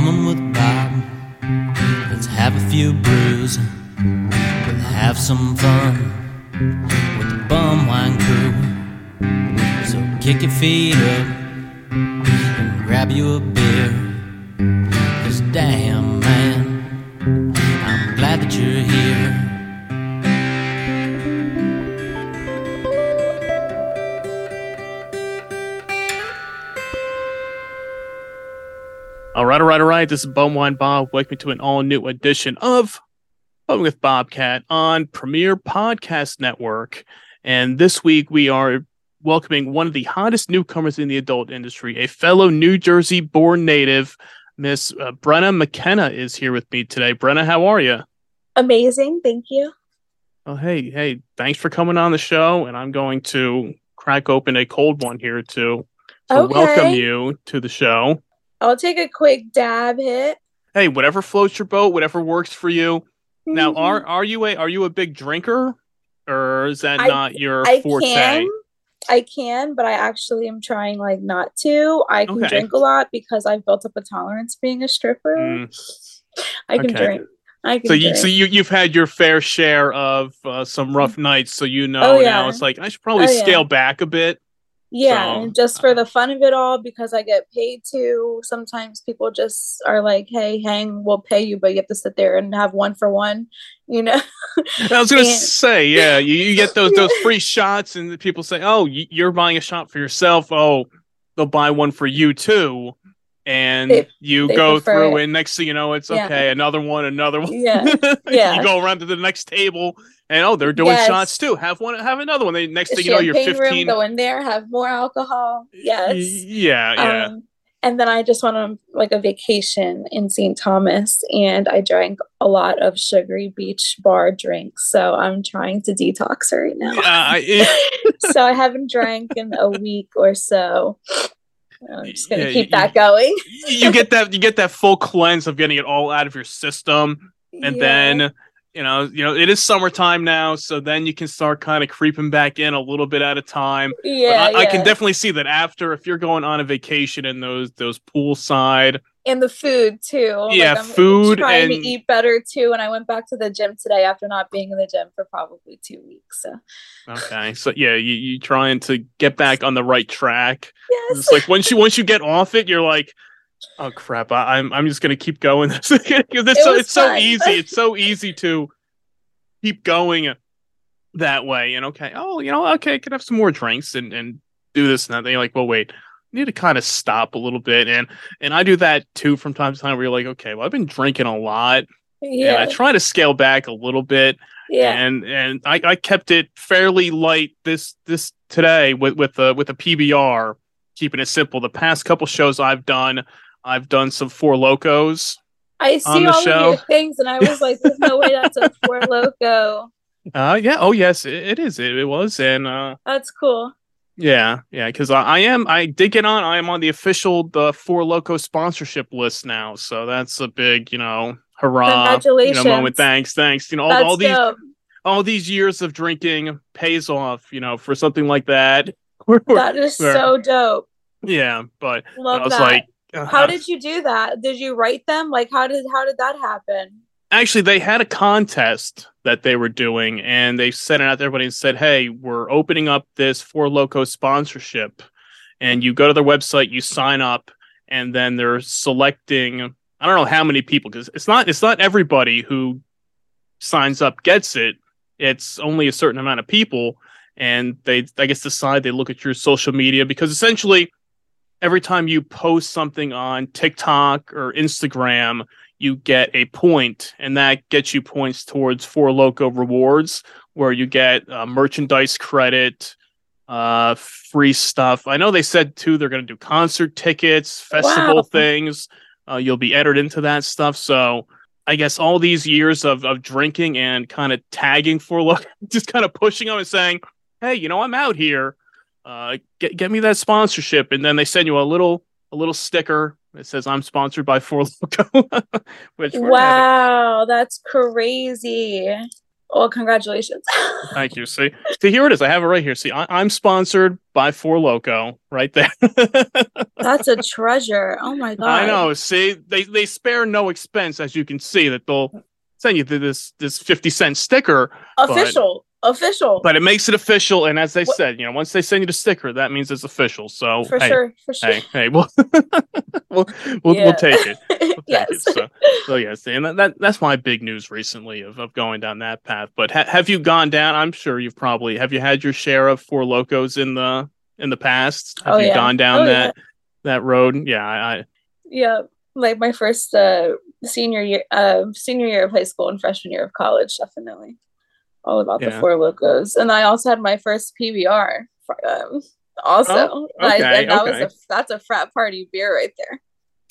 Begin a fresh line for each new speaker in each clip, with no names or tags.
bumming with Bob. Let's have a few brews. We'll have some fun with the bum wine crew. So kick your feet up and grab you a beer. Cause damn, man, I'm glad that you're here.
All right, all right, all right. This is Bumwine Bob. Welcome to an all new edition of Bumming with Bobcat on Premier Podcast Network. And this week we are welcoming one of the hottest newcomers in the adult industry, a fellow New Jersey born native. Miss uh, Brenna McKenna is here with me today. Brenna, how are you?
Amazing. Thank you.
Oh, hey, hey, thanks for coming on the show. And I'm going to crack open a cold one here to, to
Okay.
welcome you to the show.
I'll take a quick dab hit.
Hey, whatever floats your boat, whatever works for you. Now,
Mhm.
are are you a are you a big drinker, or is that
I-
not your
I
forte?
can, I can, but I actually am trying like not to. I can
Okay.
drink a lot because I've built up a tolerance being a stripper.
Mm.
I can
okay.
drink. I can
So you so you you've had your fair share of uh, some rough nights, so you know
Oh,
now
yeah.
it's like I should probably
Oh, yeah.
scale back a bit.
Yeah,
so,
and just for the uh-huh. fun of it all, because I get paid to. Sometimes people just are like, "Hey, hang, we'll pay you, but you have to sit there and have one for one." You know.
I was gonna
And-
say, yeah, you, you get those those free shots, and people say, "Oh, you're buying a shot for yourself." Oh, they'll buy one for you too, and
They-
you
they
go through,
it.
and next thing you know, it's
Yeah.
okay, another one, another one.
Yeah, yeah.
you go around to the next table, and oh, they're doing
Yes.
shots too. Have one, have another one. They next thing you know, you're
Champagne room,
15.
go in there, have more alcohol. Yes.
Yeah, yeah.
Um, and then I just went on like a vacation in St. Thomas and I drank a lot of sugary beach bar drinks. So I'm trying to detox right now.
Yeah, I-
so I haven't drank in a week or so. I'm just gonna
Yeah,
keep
you-
that going.
you get that you get that full cleanse of getting it all out of your system and
Yeah.
then you know you know it is summertime now so then you can start kind of creeping back in a little bit at a time
yeah,
I, I can definitely see that after if you're going on a vacation in those those poolside
and the food too.
Yeah,
I'm
food
trying
and-
to eat better too. And I went back to the gym today after not being in the gym for probably two weeks. So
okay so yeah you you trying to get back on the right track
yes,
it's like once you once you get off it you're like oh crap I, i'm i'm just gonna keep going because it's
It
so it's so easy it's so easy to keep going that way and okay oh you know okay I can have some more drinks and and do this and that then you're like well wait need to kind of stop a little bit and and i do that too from time to time where you're like okay well i've been drinking a lot and i try to scale back a little bit
yeah.
and and I, I kept it fairly light this this today with with the with the PBR, keeping it simple. The past couple shows I've done, I've done some Four Lokos.
I see all
show.
of your things, and I was like, "There's no way that's a Four Loko."
Uh, yeah, oh yes, it, it is. It, it was, and uh,
That's cool.
Yeah, yeah, because I, I am I did get on. I am on the official the Four Loko sponsorship list now, so that's a big you know hurrah you know
Congratulations.
moment. Thanks, thanks. You know all, all these
dope.
all these years of drinking pays off. You know for something like that.
That is so dope.
Yeah, but
Love
I was
that.
like, uh,
how did you do that? Did you write them? Like, how did how did that happen?
Actually they had a contest that they were doing, and they sent it out to everybody and said, "Hey, we're opening up this Four Loko sponsorship, and you go to their website, you sign up, and then they're selecting. I don't know how many people because it's not it's not everybody who signs up gets it. It's only a certain amount of people, and they I guess decide they look at your social media because essentially." Every time you post something on TikTok or Instagram, you get a point, and that gets you points towards Four Loko rewards, where you get uh, merchandise credit, uh, free stuff. I know they said too they're going to do concert tickets, festival
Wow.
things. Uh, you'll be entered into that stuff. So I guess all these years of of drinking and kind of tagging Four Loko, just kind of pushing them and saying, "Hey, you know, I'm out here. Uh, get get me that sponsorship," and then they send you a little a little sticker that says I'm sponsored by Four Loko. which
Wow, that's crazy. Well, congratulations.
Thank you. See, see, here it is. I have it right here. See, I, am sponsored by Four Loko, right there.
That's a treasure. Oh my god!
I know. See, they they spare no expense, as you can see. That they'll send you this this fifty cent sticker.
Official. Official.
But it makes it official, and as they what? said, you know, once they send you the sticker, that means it's official. So
for
hey,
sure, for sure.
Hey, hey, we'll we'll, we'll, yeah. we'll take it. We'll take yes. It. So, so yes, and that, that, that's my big news recently of, of going down that path. But ha- have you gone down? I'm sure you've probably have you had your share of Four Lokos in the in the past? Have
oh,
you
yeah.
gone down
oh,
that yeah. that road? Yeah, I, I
yeah like my first uh senior year uh senior year of high school and freshman year of college definitely all about yeah. the Four Lokos and i also had my first pbr for, um, also oh, okay, I, and that okay. was a that's a frat party beer right there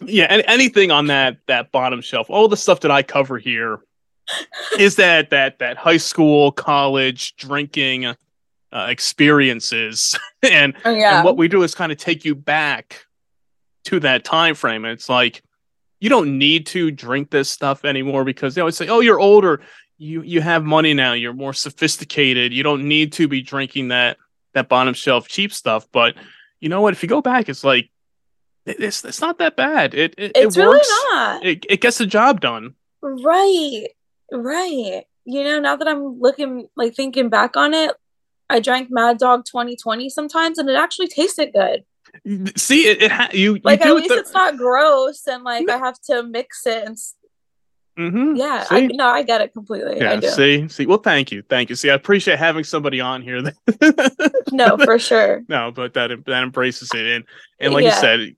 yeah and anything on that that bottom shelf all the stuff that i cover here is that that that high school college drinking uh, experiences and,
oh, yeah.
and what we do is kind of take you back to that time frame and it's like you don't need to drink this stuff anymore because they always say, "Oh, you're older, you you have money now, you're more sophisticated, you don't need to be drinking that that bottom shelf cheap stuff." But you know what? If you go back, it's like it's it's not that bad. It it,
it's
it
works. really not.
It it gets the job done.
Right, right. You know, now that I'm looking, like thinking back on it, I drank Mad Dog 2020 sometimes, and it actually tasted good.
See, it, it ha- you
like
you
at least the- it's not gross, and like no. I have to mix it and.
Mm-hmm.
Yeah, I, no, I get it completely.
Yeah, see, see, well, thank you, thank you. See, I appreciate having somebody on here.
That no, for sure.
No, but that that embraces it, and and like yeah. you said,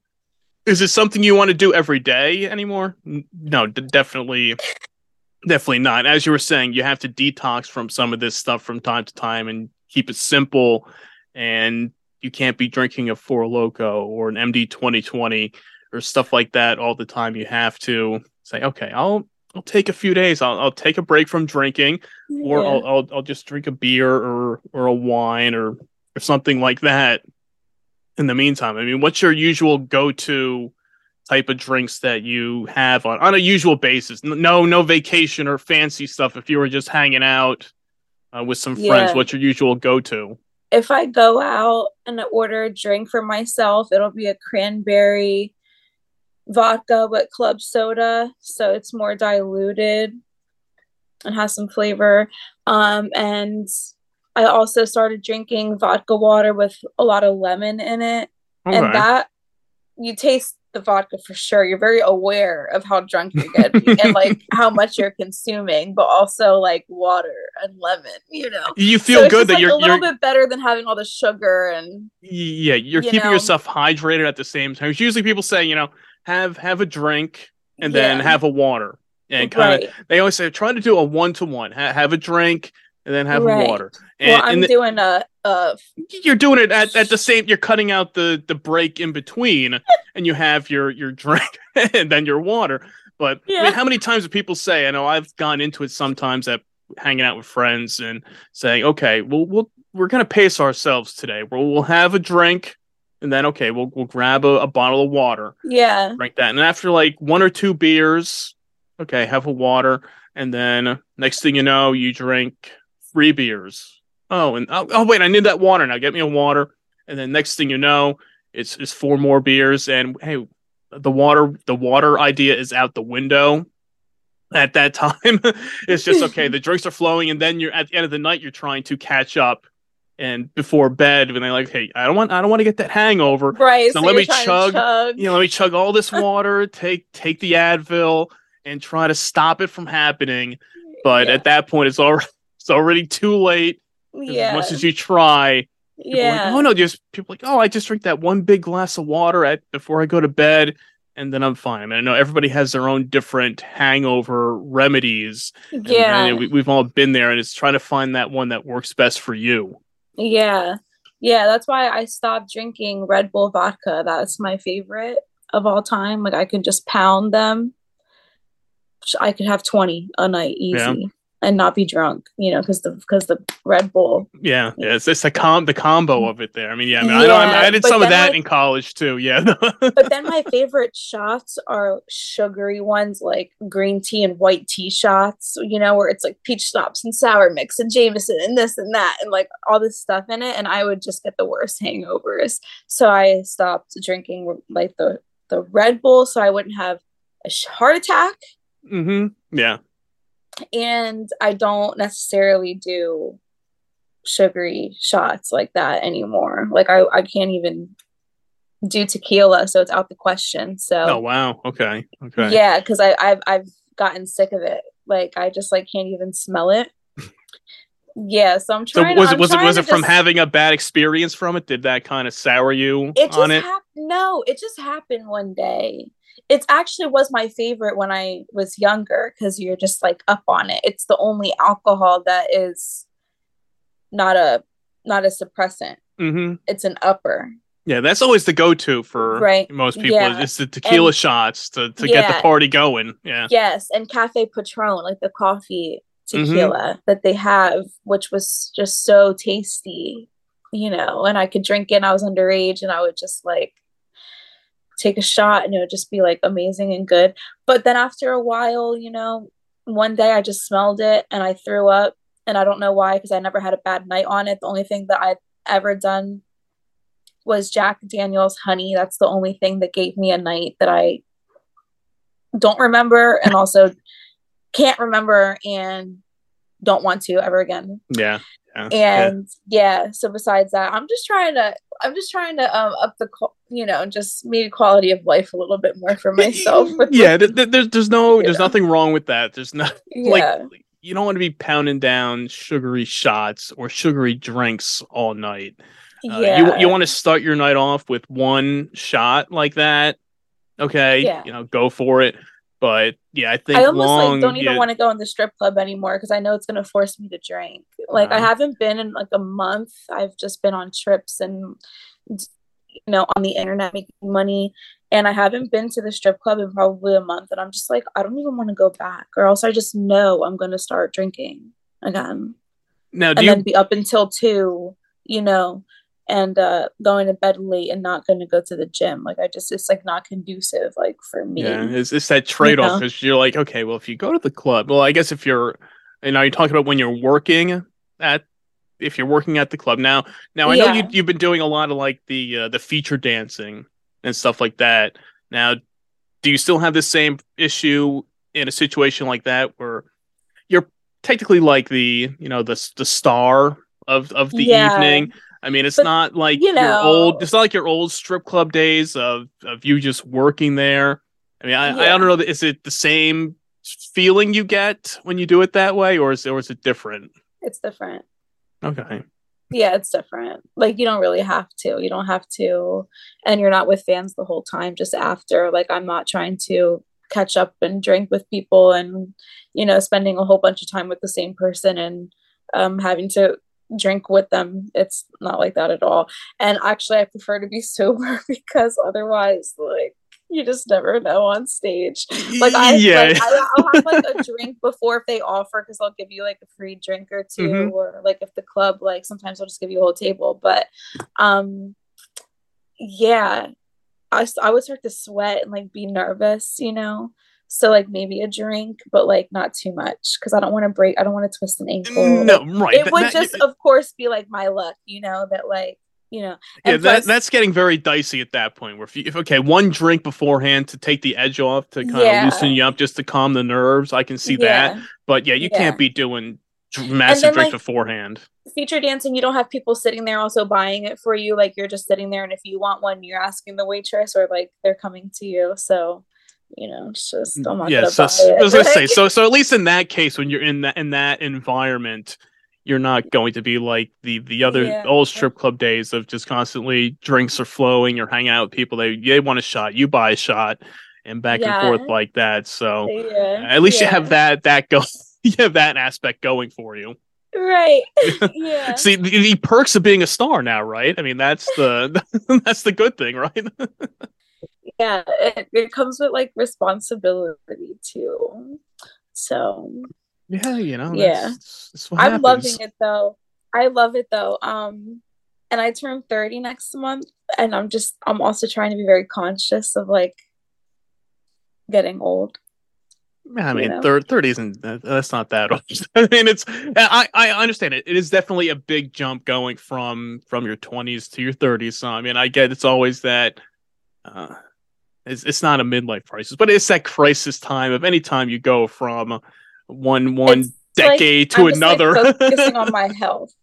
is it something you want to do every day anymore? No, d- definitely, definitely not. As you were saying, you have to detox from some of this stuff from time to time and keep it simple and you can't be drinking a Four Loko or an MD 2020 or stuff like that all the time. You have to say, okay, I'll I'll take a few days. I'll, I'll take a break from drinking, or I'll, I'll I'll just drink a beer or or a wine or or something like that. In the meantime, I mean, what's your usual go to type of drinks that you have on on a usual basis? No, no vacation or fancy stuff. If you were just hanging out uh, with some friends, yeah. what's your usual go to?
if I go out and order a drink for myself, it'll be a cranberry vodka with club soda. So it's more diluted and has some flavor. Um, and I also started drinking vodka water with a lot of lemon in it. Okay. And that you taste the vodka for sure. You're very aware of how drunk you're getting and like how much you're consuming, but also like water and lemon. You know,
you feel so good that
like
you're
a little
you're,
bit better than having all the sugar and
yeah, you're you keeping know. yourself hydrated at the same time. Usually, people say you know have have a drink and then have a water and kind of right. they always say try to do a one to one. Have a drink and then have right. water. And,
well, I'm the, doing a, a.
You're doing it at, at the same. You're cutting out the the break in between, and you have your your drink and then your water. But yeah. I mean, how many times do people say? I know I've gone into it sometimes at hanging out with friends and saying, "Okay, well, we'll we're gonna pace ourselves today. We'll we'll have a drink." And then okay, we'll we'll grab a, a bottle of water.
Yeah.
Drink that. And after like one or two beers, okay, have a water. And then next thing you know, you drink three beers. Oh, and oh, oh, wait, I need that water now. Get me a water. And then next thing you know, it's it's four more beers. And hey, the water the water idea is out the window at that time. it's just okay. the drinks are flowing, and then you're at the end of the night, you're trying to catch up. And before bed, when they're like, "Hey, I don't want, I don't want to get that hangover,
right?
So, so let me chug, chug, you know, let me chug all this water, take take the Advil, and try to stop it from happening." But yeah. at that point, it's already it's already too late.
Yeah.
As much as you try.
Yeah.
Like, oh no, just people like, oh, I just drink that one big glass of water at before I go to bed, and then I'm fine. I, mean, I know everybody has their own different hangover remedies.
Yeah.
And, and we, we've all been there, and it's trying to find that one that works best for you.
Yeah. Yeah, that's why I stopped drinking Red Bull vodka. That's my favorite of all time. Like I could just pound them. I could have 20 a night easy. Yeah. And not be drunk, you know, because the because the Red Bull.
Yeah, yeah, it's it's a com the combo of it there. I mean, yeah, I, mean, I know
Yeah,
I, did some of that
like-
in college too. Yeah,
But then my favorite shots are sugary ones like green tea and white tea shots, you know, where it's like peach schnapps and sour mix and Jameson and this and that and like all this stuff in it. And I would just get the worst hangovers. So I stopped drinking like the, the Red Bull so I wouldn't have a heart attack.
Mm-hmm. yeah,
And I don't necessarily do sugary shots like that anymore. Like I, I can't even do tequila, so it's out the question. So
Oh wow, okay, okay.
yeah, because I I've I've gotten sick of it. Like I just like can't even smell it. yeah, so I'm
So
trying.
was
I'm
it was it was
to
it from
just-
having a bad experience from it? Did that kind of sour you
It just
on it?
hap- no, it just happened one day. It actually was my favorite when I was younger because you're just like up on it. It's the only alcohol that is not a not a suppressant.
hmm
It's an upper.
Yeah, that's always the go-to for
Right,
most people.
yeah.
Is the tequila
And-
shots to, to get the party going. Yeah.
Yes, and Cafe Patron, like the coffee
Mhm.
tequila that they have, which was just so tasty, you know. And I could drink it. And I was underage, and I would just like take a shot, and it would just be like amazing and good. But then after a while, you know, one day I just smelled it and I threw up, and I don't know why because I never had a bad night on it. The only thing that I've ever done was Jack Daniels honey. That's the only thing that gave me a night that I don't remember and also can't remember and don't want to ever again.
Yeah. Yeah.
And yeah, so besides that, I'm just trying to I'm just trying to um up the you know just maybe quality of life a little bit more for myself.
yeah, th- th- there's there's no there's
know.
nothing wrong with that. There's not
yeah.
like you don't want to be pounding down sugary shots or sugary drinks all night. Uh,
yeah.
You you want to start your night off with one shot like that. Okay,
Yeah.
you know, go for it. But yeah, I think
I almost
long.
like don't even
yeah,
want to go in the strip club anymore because I know it's gonna force me to drink. Like I
Uh-huh.
haven't been in like a month. I've just been on trips and you know on the internet making money, and I haven't been to the strip club in probably a month. And I'm just like I don't even want to go back, or else I just know I'm gonna start drinking again,
now, do
and
you
then be up until two, you know, and uh going to bed late and not gonna go to the gym. Like I just it's like not conducive like for me.
Yeah, it's, it's that trade off because you're like, okay, well, if you go to the club, well, I guess if you're, and now you're talking about when you're working at, if you're working at the club now, now I know you, you've been doing a lot of like the uh, the feature dancing and stuff like that. Now, do you still have the same issue in a situation like that where you're technically like the you know the the star of of the
Yeah.
evening? I mean, it's
But,
not like
you
your old.
know-
It's not like your old strip club days of of you just working there. I mean, I, I don't know. Is it the same feeling you get when you do it that way, or is or is it different?
It's different.
Okay.
yeah it's different like you don't really have to you don't have to and you're not with fans the whole time just after like i'm not trying to catch up and drink with people and you know spending a whole bunch of time with the same person and um having to drink with them. It's not like that at all. And actually i prefer to be sober because otherwise like you just never know on stage. Like I
yeah.
like I, I'll have like a drink before if they offer because they'll give you like a free drink or 2
Mhm.
or like if the club like sometimes they'll just give you a whole table. But um yeah I I would start to sweat and like be nervous you know so like maybe a drink but like not too much because I don't want to break I don't want to twist an ankle mm,
no, right.
it would
that-
just of course be like my luck you know that like you know
yeah, that,
plus-
that's getting very dicey at that point. Where if, you, if okay, one drink beforehand to take the edge off to kind
Yeah.
of loosen you up, just to calm the nerves, I can see that. But yeah, you
Yeah.
can't be doing massive
then,
drinks
like-
beforehand.
feature dancing you don't have people sitting there also buying it for you like you're just sitting there and if you want one you're asking the waitress or like they're coming to you so you know it's just mm, i'm not
yeah, so, so- was gonna say so. So at least in that case, when you're in that in that environment, you're not going to be like the the other
Yeah.
old strip club days of just constantly drinks are flowing. You're hanging out with people. They they want a shot, you buy a shot, and back
Yeah.
and forth like that. So
yeah,
at least you have that that go. You have that aspect going for you.
right yeah
See the, the perks of being a star now, right? I mean, that's the that's the good thing, right?
Yeah it, it comes with like responsibility too so
Yeah, you know.
Yeah.
that's- that's
I'm
happens.
loving it though. I love it though. Um, and I turn 30 next month, and I'm just I'm also trying to be very conscious of like getting old.
Yeah, I
you
mean,
know?
thir- 30 isn't that's not that old. I mean, it's I I understand it. It is definitely a big jump going from from your 20s to your 30s. So I mean, I get it's always that uh it's it's not a midlife crisis, but it's that crisis time of any time you go from one one
It's like,
decade to
I'm just, like,
another.
focusing on my health.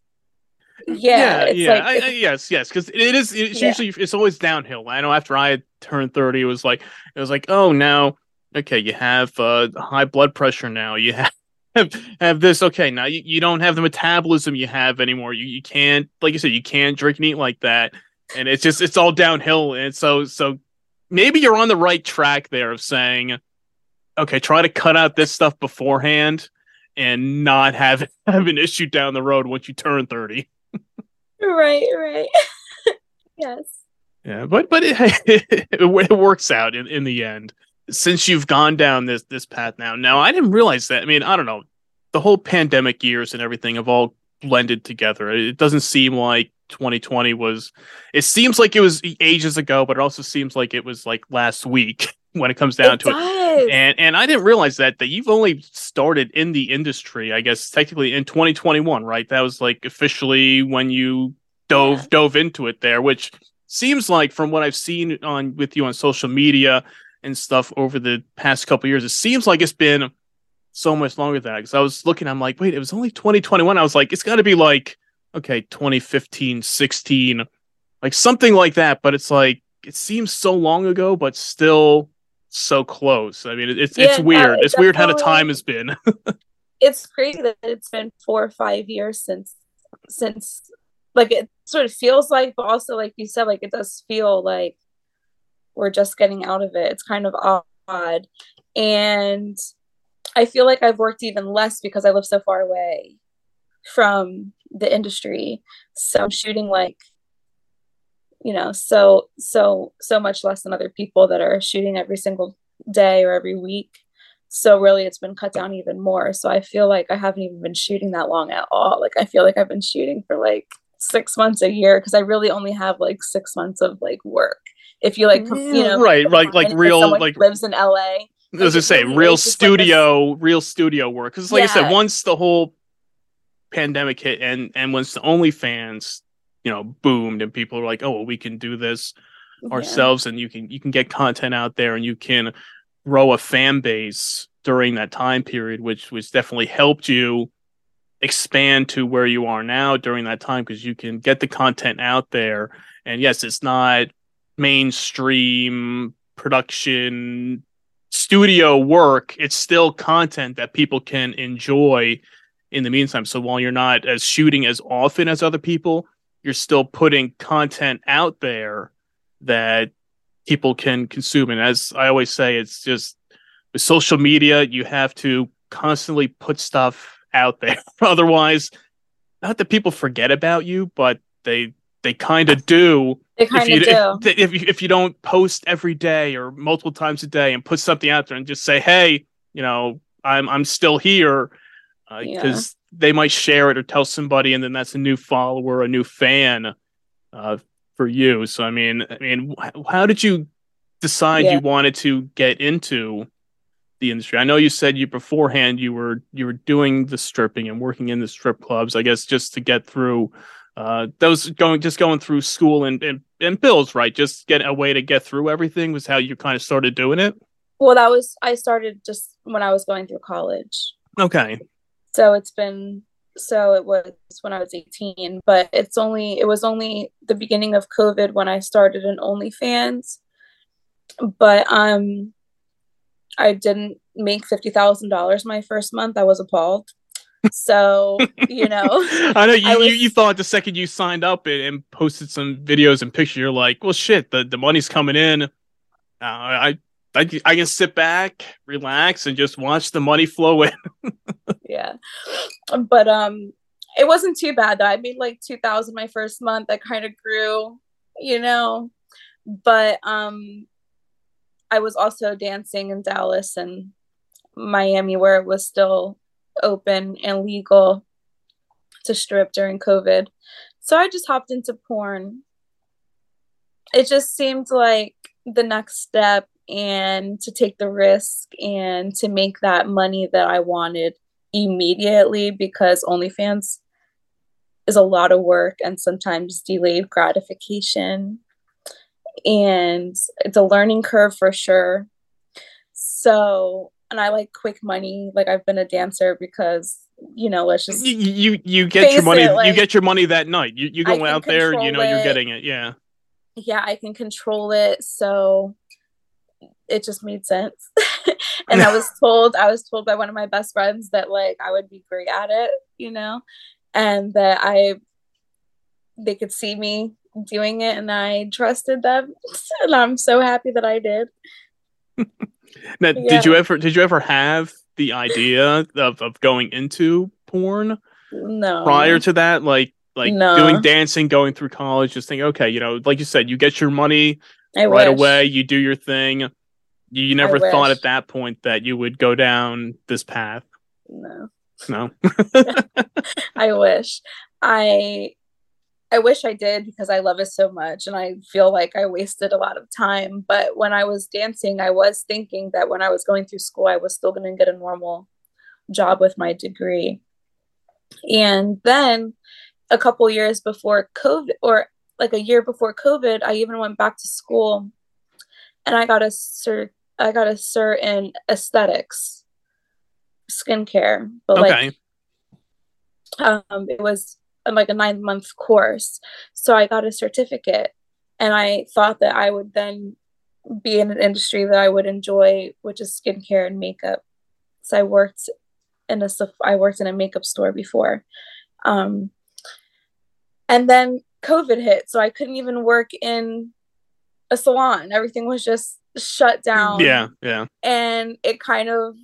Yeah, it's
yeah,
like
I- I- yes, yes, because it is. It's
Yeah.
usually it's always downhill. I know after I turned thirty, it was like it was like, oh, now okay, you have uh, high blood pressure now. You have have this. Okay, now you, you don't have the metabolism you have anymore. You you can't, like you said, you can't drink and eat like that, and it's just it's all downhill. And so so maybe you're on the right track there of saying, okay, try to cut out this stuff beforehand. And not have have an issue down the road once you turn thirty.
right, right. yes.
Yeah, but but it, it, it works out in, in the end. Since you've gone down this this path now, now I didn't realize that. I mean, I don't know, the whole pandemic years and everything have all blended together. It doesn't seem like 2020 was. It seems like it was ages ago, but it also seems like it was like last week when it comes down
it
to it. And and I didn't realize that that you've only started in the industry, I guess technically in 2021, right? That was like officially when you dove
Yeah.
dove into it there, which seems like from what I've seen on with you on social media and stuff over the past couple years, it seems like it's been so much longer than that. Because I was looking, I'm like, wait, it was only 2021. I was like, it's got to be like okay, 2015, 16, like something like that. But it's like it seems so long ago, but still so close. I mean, it- it's it's
Yeah, no,
weird.
it
it's weird how the time has been.
it's crazy that it's been four or five years since since like it sort of feels like but also like you said like it does feel like we're just getting out of it it's kind of odd and i feel like i've worked even less because i live so far away from the industry. So i'm shooting like you know so so so much less than other people that are shooting every single day or every week. So really it's been cut down even more. So i feel like i haven't even been shooting that long at all. Like i feel like i've been shooting for like six months a year because i really only have like six months of like work. If you like you know
right, like
it with
real, like
lives in la
I was gonna
it
say real
just like
studio, real studio work. Because like I said, once the whole pandemic hit and and once the OnlyFans, you know, boomed and people were like, oh, well, we can do this
Yeah.
ourselves, and you can you can get content out there, and you can grow a fan base during that time period, which which definitely helped you expand to where you are now during that time because you can get the content out there. And yes, it's not mainstream production studio work, it's still content that people can enjoy in the meantime. So while you're not as shooting as often as other people, you're still putting content out there that people can consume. And as I always say, it's just with social media, you have to constantly put stuff out there. Otherwise, not that people forget about you, but they they kind of do
they
if
kind
you
of do
if, if you if you don't post every day or multiple times a day and put something out there and just say, hey, you know, I'm I'm still here, because they might share it or tell somebody, and then that's a new follower, a new fan, uh, for you. So I mean, I mean, how did you decide
Yeah.
you wanted to get into the industry? I know you said you beforehand you were you were doing the stripping and working in the strip clubs. I guess just to get through uh, those going just going through school and, and and bills, right? Just get a way to get through everything was how you kind of started doing it.
well that was i started just when i was going through college
Okay,
so it's been so it was when i was 18 but it's only it was only the beginning of covid when i started an onlyfans but um i didn't make $50000 my first month i was appalled so you know
I know you,
I
you you thought the second you signed up and, and posted some videos and pictures, you're like, well, shit, the, the money's coming in. Uh, I, I I can sit back, relax, and just watch the money flow in.
yeah but um it wasn't too bad though i made like 2000 my first month i kind of grew you know but um i was also dancing in dallas and miami where it was still open and legal to strip during COVID. So I just hopped into porn. It just seemed like the next step and to take the risk and to make that money that I wanted immediately because OnlyFans is a lot of work and sometimes delayed gratification. And it's a learning curve for sure. So, and I like quick money. Like I've been a dancer because you know, let's just
you you, you get your money.
it, like,
you get your money that night. You you go out there. You know you're getting it. Yeah.
yeah, I can control it. So it just made sense. and I was told, I was told by one of my best friends that like I would be great at it, you know, and that I, they could see me doing it and I trusted them. And I'm so happy that I did.
Now,
Yeah.
did you ever did you ever have the idea of, of going into porn
No.
prior to that? Like like
No.
doing dancing, going through college, just think, okay, you know, like you said, you get your money
I
right
wish.
away, you do your thing. You, you never thought at that point that you would go down this path.
No.
No.
I wish. I I wish I did because I love it so much and I feel like I wasted a lot of time. But when I was dancing, I was thinking that when I was going through school, I was still going to get a normal job with my degree. And then a couple years before COVID, or like a year before COVID, I even went back to school and I got a cert. I got a cert in aesthetics, skincare, but like um, it was uh, like a nine month course. So I got a certificate and I thought that I would then be in an industry that I would enjoy, which is skincare and makeup. So I worked in a I worked in a makeup store before. Um, and then COVID hit, so I couldn't even work in a salon. Everything was just shut down
yeah, yeah.
and it kind of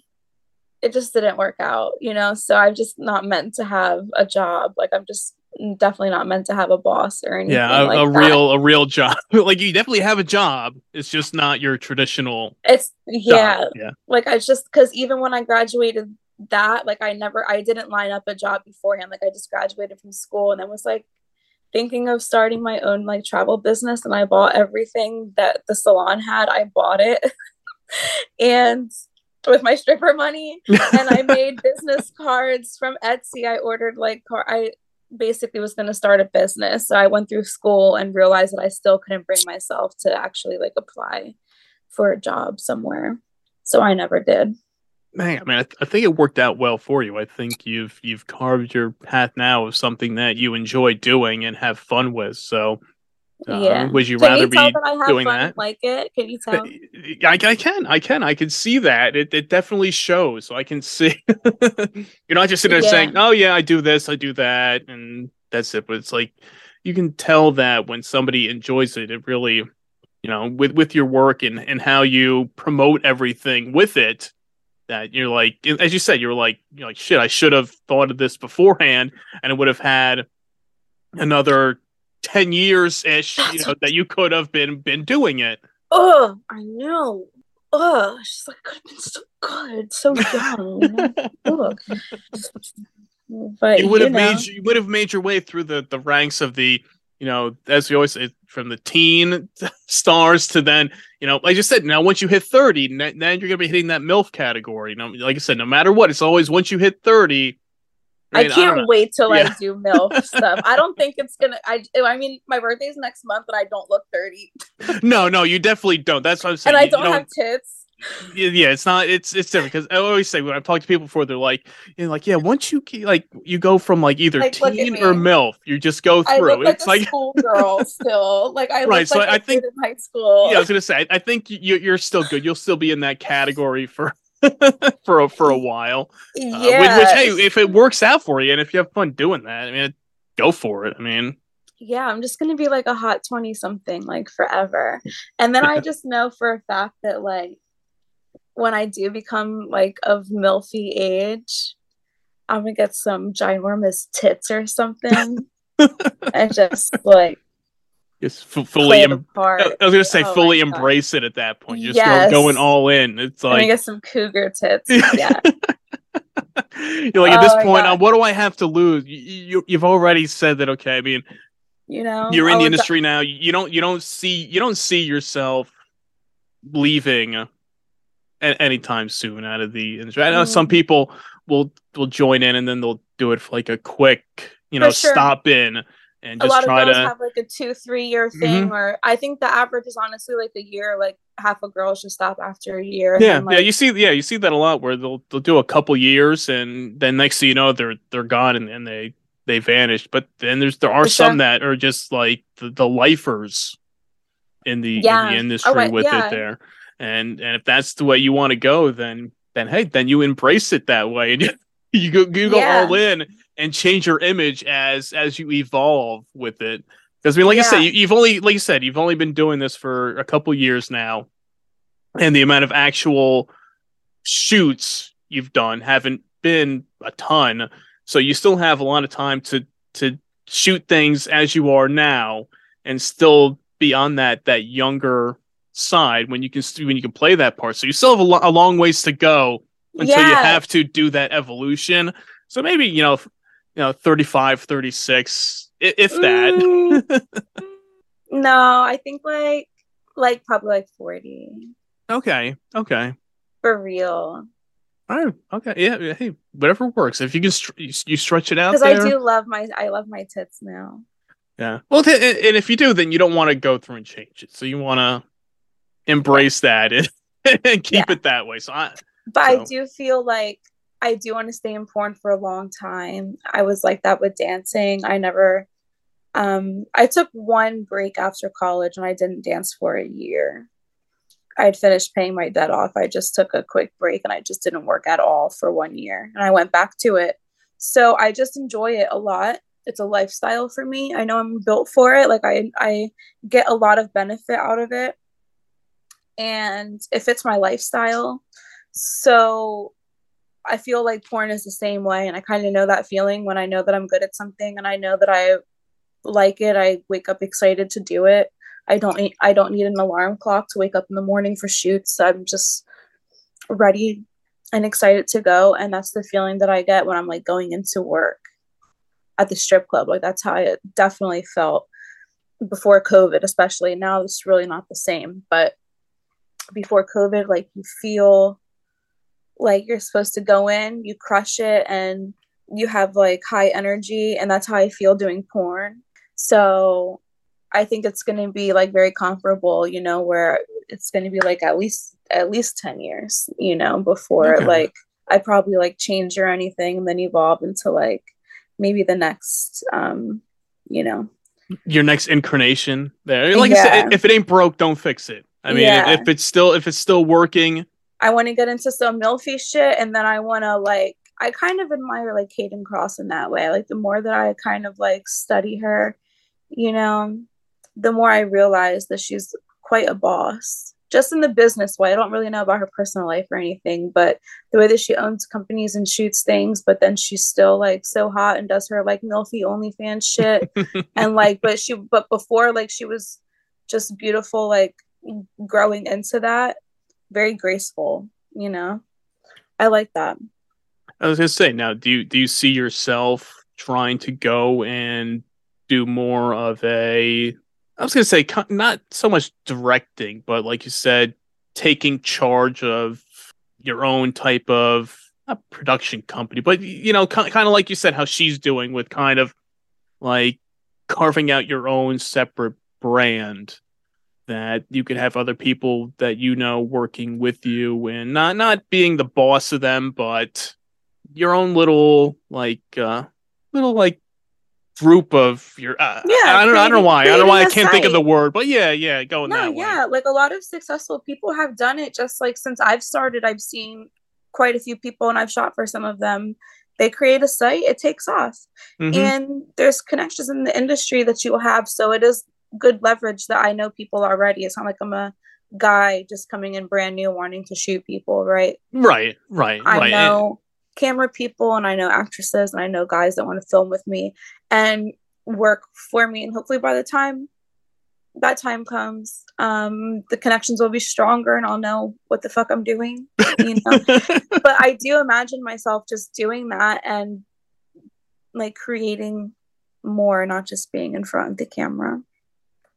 it just didn't work out you know so i'm just not meant to have a job like i'm just definitely not meant to have a boss or anything
Yeah, a,
like
a real a real job. like you definitely have a job. It's just not your traditional
it's yeah
job. Yeah.
like i just because even when i graduated that like i never i didn't line up a job beforehand like i just graduated from school and then was like thinking of starting my own like travel business and i bought everything that the salon had i bought it and with my stripper money and I made business cards from Etsy. I ordered like car. I basically was going to start a business. So I went through school and realized that I still couldn't bring myself to actually like apply for a job somewhere. So I never did.
Man, I mean, I, th- I think it worked out well for you. I think you've you've carved your path now of something that you enjoy doing and have fun with. So, uh,
yeah.
would you
Can
rather
you
be
that I have
doing
fun
that?
like it? Can you tell?
I, I can, I can, I can see that. It, it definitely shows. So I can see. You're not just sitting there
Yeah.
saying, "Oh yeah, I do this, I do that," and that's it. But it's like you can tell that when somebody enjoys it, it really, you know, with with your work and and how you promote everything with it. That you're like, as you said, you're like, you're like, shit. I should have thought of this beforehand, and it would have had another ten years ish, you know, that you could have been been doing it.
Oh, I know. Oh, she's like could have been so good, so young. you. But
you would have
know.
made you would have made your way through the the ranks of the you know as we always say from the teen stars to then you know like I said now once you hit 30 n- then you're gonna be hitting that milf category you know like I said no matter what it's always once you hit 30
I can't
know.
wait till
Yeah.
I do MILF stuff. I don't think it's gonna. I I mean, my birthday's next month, and I don't look thirty,
no no you definitely don't that's what I'm saying
and I
you
don't have tits.
Yeah, it's not. It's it's different because I always say when I've talked to people before, they're like, you know, like yeah, once you ke- like you go from like either
Like,
teen or milf, you just go
I
through.
like
it's
a
like
schoolgirl still. Like I
Right, so
like
I
I
think-
in high school.
yeah, I was gonna say. I, I think you, you're still good. You'll still be in that category for for a, for a while. Uh,
yeah.
which, which, hey, if it works out for you and if you have fun doing that, I mean, go for it. I mean,
yeah, I'm just gonna be like a hot twenty something like forever, and then I just know for a fact that like when I do become like of milfy age, I'm gonna get some ginormous tits or something, and just like
just f- fully. Em-. I was gonna say
Oh
fully
God.
embrace it at that point. You're
Yes.
just going all in. It's like
get some cougar tits. Yeah.
You're like at this
Oh
point, uh, what do I have to lose? You, you, you've already said that. Okay, I mean,
You know,
you're in
I
the
would-
industry now. You don't you don't see you don't see yourself leaving anytime soon out of the industry. I know some
Mm.
people will will join in and then they'll do it for like a quick, you know,
sure.
stop in and
a
just
lot of
try
girls
to. Mm-hmm.
have like a two, three year thing, or I think the average is honestly like a year. Like half of girls should stop after a year.
yeah,
then,
yeah, you see, yeah, you see that a lot where they'll they'll do a couple years and then next thing you know they're they're gone and, and they they vanished. But then there's there are
For
some
sure.
that are just like the, the lifers in the,
Yeah.
in the industry
Oh, I-
with
yeah.
it there. And and if that's the way you want to go, then then hey, then you embrace it that way and you, go you go
Yeah.
all in and change your image as as you evolve with it. Because I mean, like I said, you, you've only like you said, you've only been doing this for a couple years now, and the amount of actual shoots you've done haven't been a ton. So you still have a lot of time to to shoot things as you are now, and still be on that that younger side when you can when you can play that part. So you still have a, lo- a long ways to go until you have to do that evolution. So maybe you know, you know, 35, 36, i- if that.
Mm, no, I think like like probably like forty
Okay, okay.
for real.
All right. Okay. Yeah. yeah, Hey, whatever works. If you can, you, you stretch it out
Because I do love my I love my tits now.
Yeah. Well, t- and if you do, then you don't want to go through and change it. So you want to embrace that and, and keep
Yeah.
it that way. So I,
But
So-
I do feel like I do want to stay in porn for a long time. I was like that with dancing. I never um I took one break after college and I didn't dance for a year. I had finished paying my debt off. I just took a quick break and I just didn't work at all for one year. And I went back to it. So I just enjoy it a lot. It's a lifestyle for me. I know I'm built for it. Like I I get a lot of benefit out of it. And it fits my lifestyle. So I feel like porn is the same way. And I kind of know that feeling when I know that I'm good at something and I know that I like it. I wake up excited to do it. I don't need, I don't need an alarm clock to wake up in the morning for shoots. I'm just ready and excited to go. And that's the feeling that I get when I'm like going into work at the strip club. Like that's how it definitely felt before COVID, especially now it's really not the same. But before COVID, like you feel like you're supposed to go in, you crush it, and you have like high energy, and that's how I feel doing porn. So I think it's going to be like very comparable, you know, where it's going to be like at least at least 10 years, you know, before
Okay.
like I probably like change or anything and then evolve into like maybe the next um, you know,
your next incarnation there. Like I
Yeah.
said, if it ain't broke, don't fix it. I mean,
Yeah.
if it's still if it's still working,
I want to get into some milfy shit, and then I want to like. I kind of admire like Kayden Kross in that way. Like the more that I kind of like study her, you know, the more I realize that she's quite a boss. Just in the business way. I don't really know about her personal life or anything, but the way that she owns companies and shoots things, but then she's still like so hot and does her like milfy OnlyFans shit. and like, but she, but before, like, she was just beautiful, like growing into that very graceful you know i like that
I was gonna say now, do you do you see yourself trying to go and do more of a? I was gonna say not so much directing, but like you said, taking charge of your own type of production company, but you know, kind of like you said, how she's doing with kind of like carving out your own separate brand that you could have other people that you know working with you and not not being the boss of them but your own little like uh little like group of your uh,
Yeah,
I, don't I don't know why I don't know why I can't think of the word but yeah yeah going
no
that way.
yeah like a lot of successful people have done it just like since i've started i've seen quite a few people and i've shot for some of them. They create a site it takes off.
Mhm.
and there's connections in the industry that you will have so it is good leverage that i know people already it's not like i'm a guy just coming in brand new wanting to shoot people right
right right
I
right
know camera people and I know actresses and I know guys that want to film with me and work for me. And hopefully by the time that time comes, um, the connections will be stronger and I'll know what the fuck I'm doing. You know? but I do imagine myself just doing that and like creating more, not just being in front of the camera.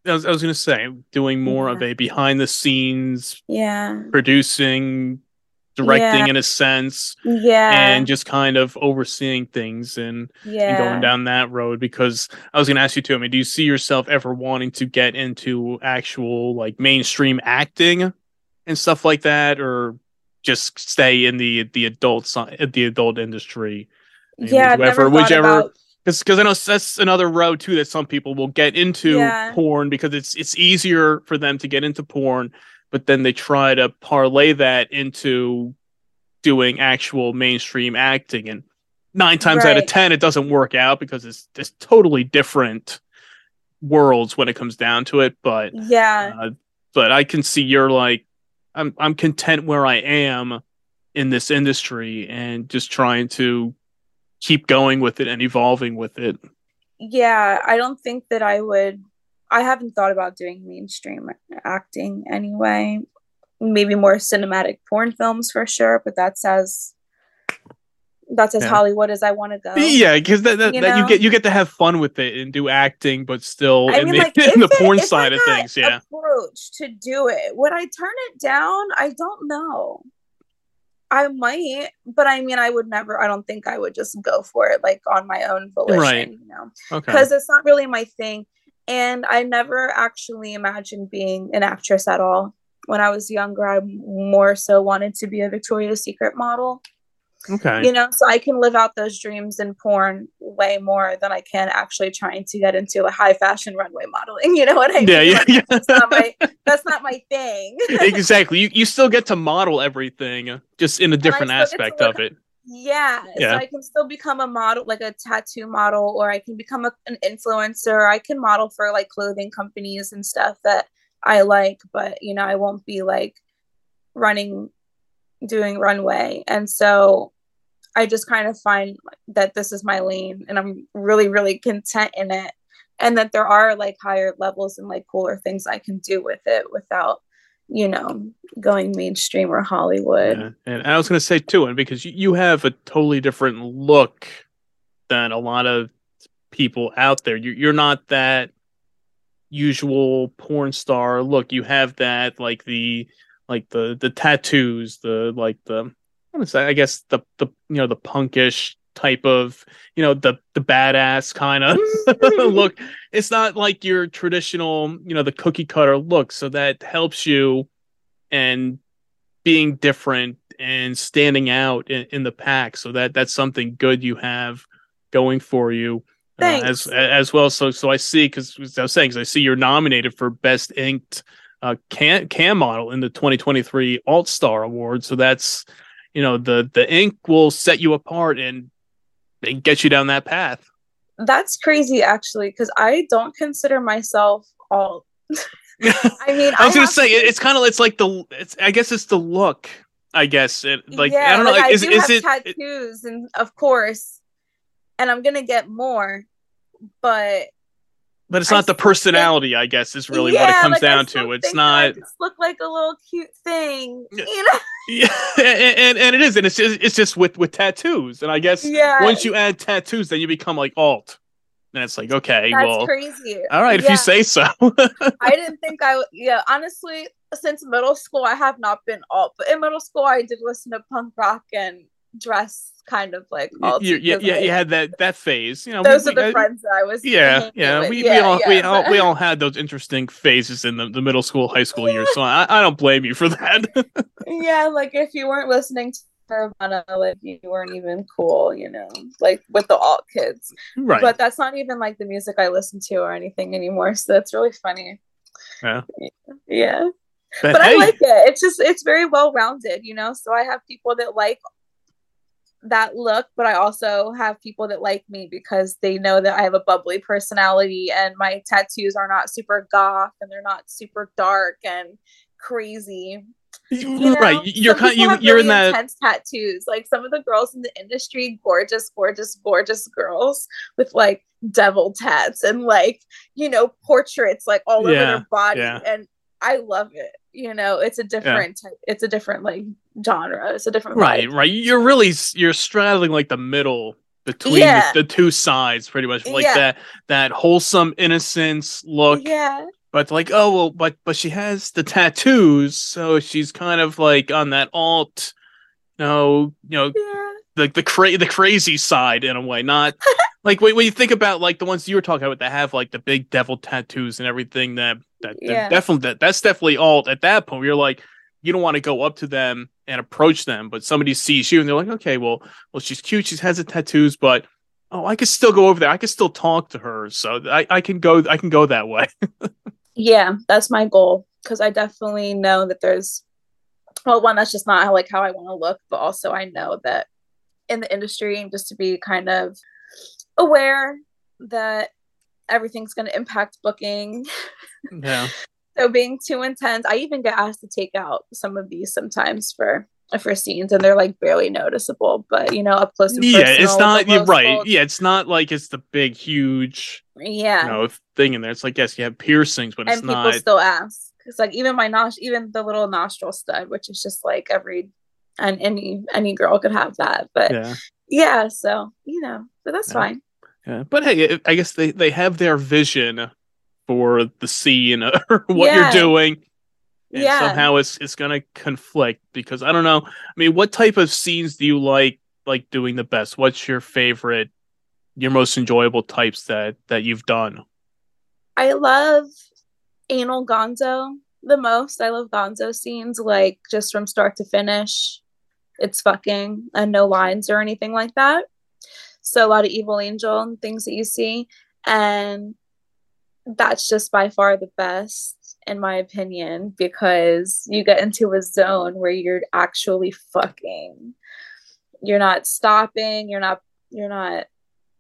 I was, I was going to say, doing more yeah. of a behind the scenes,
yeah,
producing, directing yeah. in a sense,
yeah,
and just kind of overseeing things and, yeah. and going down that road. Because I was going to ask you too. I mean, do you see yourself ever wanting to get into actual like mainstream acting and stuff like that, or just stay in the the adult side, the adult industry?
yeah, would you ever, would you about
because because I know that's another road too that some people will get into yeah. porn because it's it's easier for them to get into porn, but then they try to parlay that into doing actual mainstream acting, and nine times right. out of ten it doesn't work out because it's it's totally different worlds when it comes down to it. But
yeah,
uh, but I can see you're like I'm I'm content where I am in this industry and just trying to keep going with it and evolving with it.
Yeah, I don't think that I would. I haven't thought about doing mainstream acting anyway. Maybe more cinematic porn films for sure, but that's as that's as yeah. Hollywood as I want to go.
Yeah, because that, that, you, that you, get you get to have fun with it and do acting, but still I in, mean, the, like, in the porn side of things. Yeah,
approach to do it. Would I turn it down? I don't know. I might, but I mean, I would never. I don't think I would just go for it like on my own volition, right. you know, because okay. it's not really my thing. And I never actually imagined being an actress at all. When I was younger, I more so wanted to be a Victoria's Secret model.
Okay.
You know, so I can live out those dreams in porn way more than I can actually trying to get into a high fashion runway modeling. You know what I mean?
Yeah, yeah, yeah.
That's, not my, that's not my thing.
exactly. You you still get to model everything, just in a different aspect of it.
Yeah. yeah. So I can still become a model, like a tattoo model, or I can become a, an influencer. I can model for like clothing companies and stuff that I like, but you know, I won't be like running doing runway. And so I just kind of find that this is my lane and I'm really, really content in it. And that there are like higher levels and like cooler things I can do with it without, you know, going mainstream or Hollywood. Yeah.
And I was going to say too, and because you have a totally different look than a lot of people out there. You're not that usual porn star look. You have that like the like the the tattoos, the like the I say I guess the the you know the punkish type of you know the the badass kind of look. It's not like your traditional you know the cookie cutter look, so that helps you and being different and standing out in, in the pack. So that that's something good you have going for you.
Uh,
as as well. So so I see because I was saying, cause I see you're nominated for best inked uh, cam, cam model in the 2023 Alt Star Award. So that's you know the the ink will set you apart and, and get you down that path.
That's crazy, actually, because I don't consider myself all I mean,
I was I gonna say to... it's kind of it's like the it's I guess it's the look. I guess it like yeah, I don't know. Like, is,
I
do is it
tattoos and of course, and I'm gonna get more, but
but it's not I the personality, think, I guess, is really yeah, what it comes like down to. It's not
just look like a little cute thing, you know.
Yeah, and, and, and it is, and it's just it's just with with tattoos, and I guess yeah. once you add tattoos, then you become like alt, and it's like okay,
That's
well,
crazy.
All right, yeah. if you say so.
I didn't think I, yeah, honestly, since middle school, I have not been alt, but in middle school, I did listen to punk rock and dress kind of like all
you, yeah, yeah, you had that that phase. You know,
those we, are the we, uh, friends that I was.
Yeah, yeah. We, yeah, we all yeah, we all we all had those interesting phases in the, the middle school, high school years. So I, I don't blame you for that.
yeah, like if you weren't listening to Nirvana, like you weren't even cool, you know, like with the alt kids.
Right.
But that's not even like the music I listen to or anything anymore. So that's really funny.
Yeah.
Yeah. But, but hey. I like it. It's just it's very well rounded, you know. So I have people that like that look, but I also have people that like me because they know that I have a bubbly personality and my tattoos are not super goth and they're not super dark and crazy. You know,
right. You're kind you, you're
really
in that
intense tattoos. Like some of the girls in the industry, gorgeous, gorgeous, gorgeous girls with like devil tats and like you know portraits like all over their body,
yeah.
and I love it. You know, it's a different, type, it's a different like genre. It's a different
right,
vibe.
right. You're really you're straddling like the middle between
Yeah.
the, the two sides pretty much like
Yeah.
that that wholesome innocence look
Yeah,
but like oh well but but she has the tattoos so she's kind of like on that alt know you know
yeah,
the the cra- the crazy side in a way not like when, when you think about like the ones you were talking about that have like the big devil tattoos and everything that that
Yeah.
definitely that, that's definitely alt at that point you're like you don't want to go up to them and approach them but somebody sees you and they're like okay well well she's cute she has the tattoos but oh i could still go over there i could still talk to her so i i can go i can go that way
yeah. That's my goal because I definitely know that there's well, one that's just not how, like how I want to look, but also I know that in the industry, just to be kind of aware that everything's going to impact booking.
yeah
so being too intense, I even get asked to take out some of these sometimes for for scenes, and they're like barely noticeable. But you know, up close
yeah
personal,
it's not you're right yeah it's not like it's the big huge
yeah.
you know thing in there it's like yes you have piercings but it's
and people
not
still ask because like even my nos even the little nostril stud which is just like every and any any girl could have that but yeah,
yeah
so you know but that's
Yeah.
fine
Yeah, but hey, I guess they, they have their vision for the scene or what
Yeah.
you're doing. And
Yeah.
somehow it's it's gonna conflict because I don't know. I mean, what type of scenes do you like like doing the best? What's your favorite, your most enjoyable types that that you've done?
i love anal gonzo the most. I love gonzo scenes like just from start to finish. It's fucking and no lines or anything like that. So a lot of evil angel and things that you see. And that's just by far the best in my opinion because you get into a zone where you're actually fucking. You're not stopping you're not you're not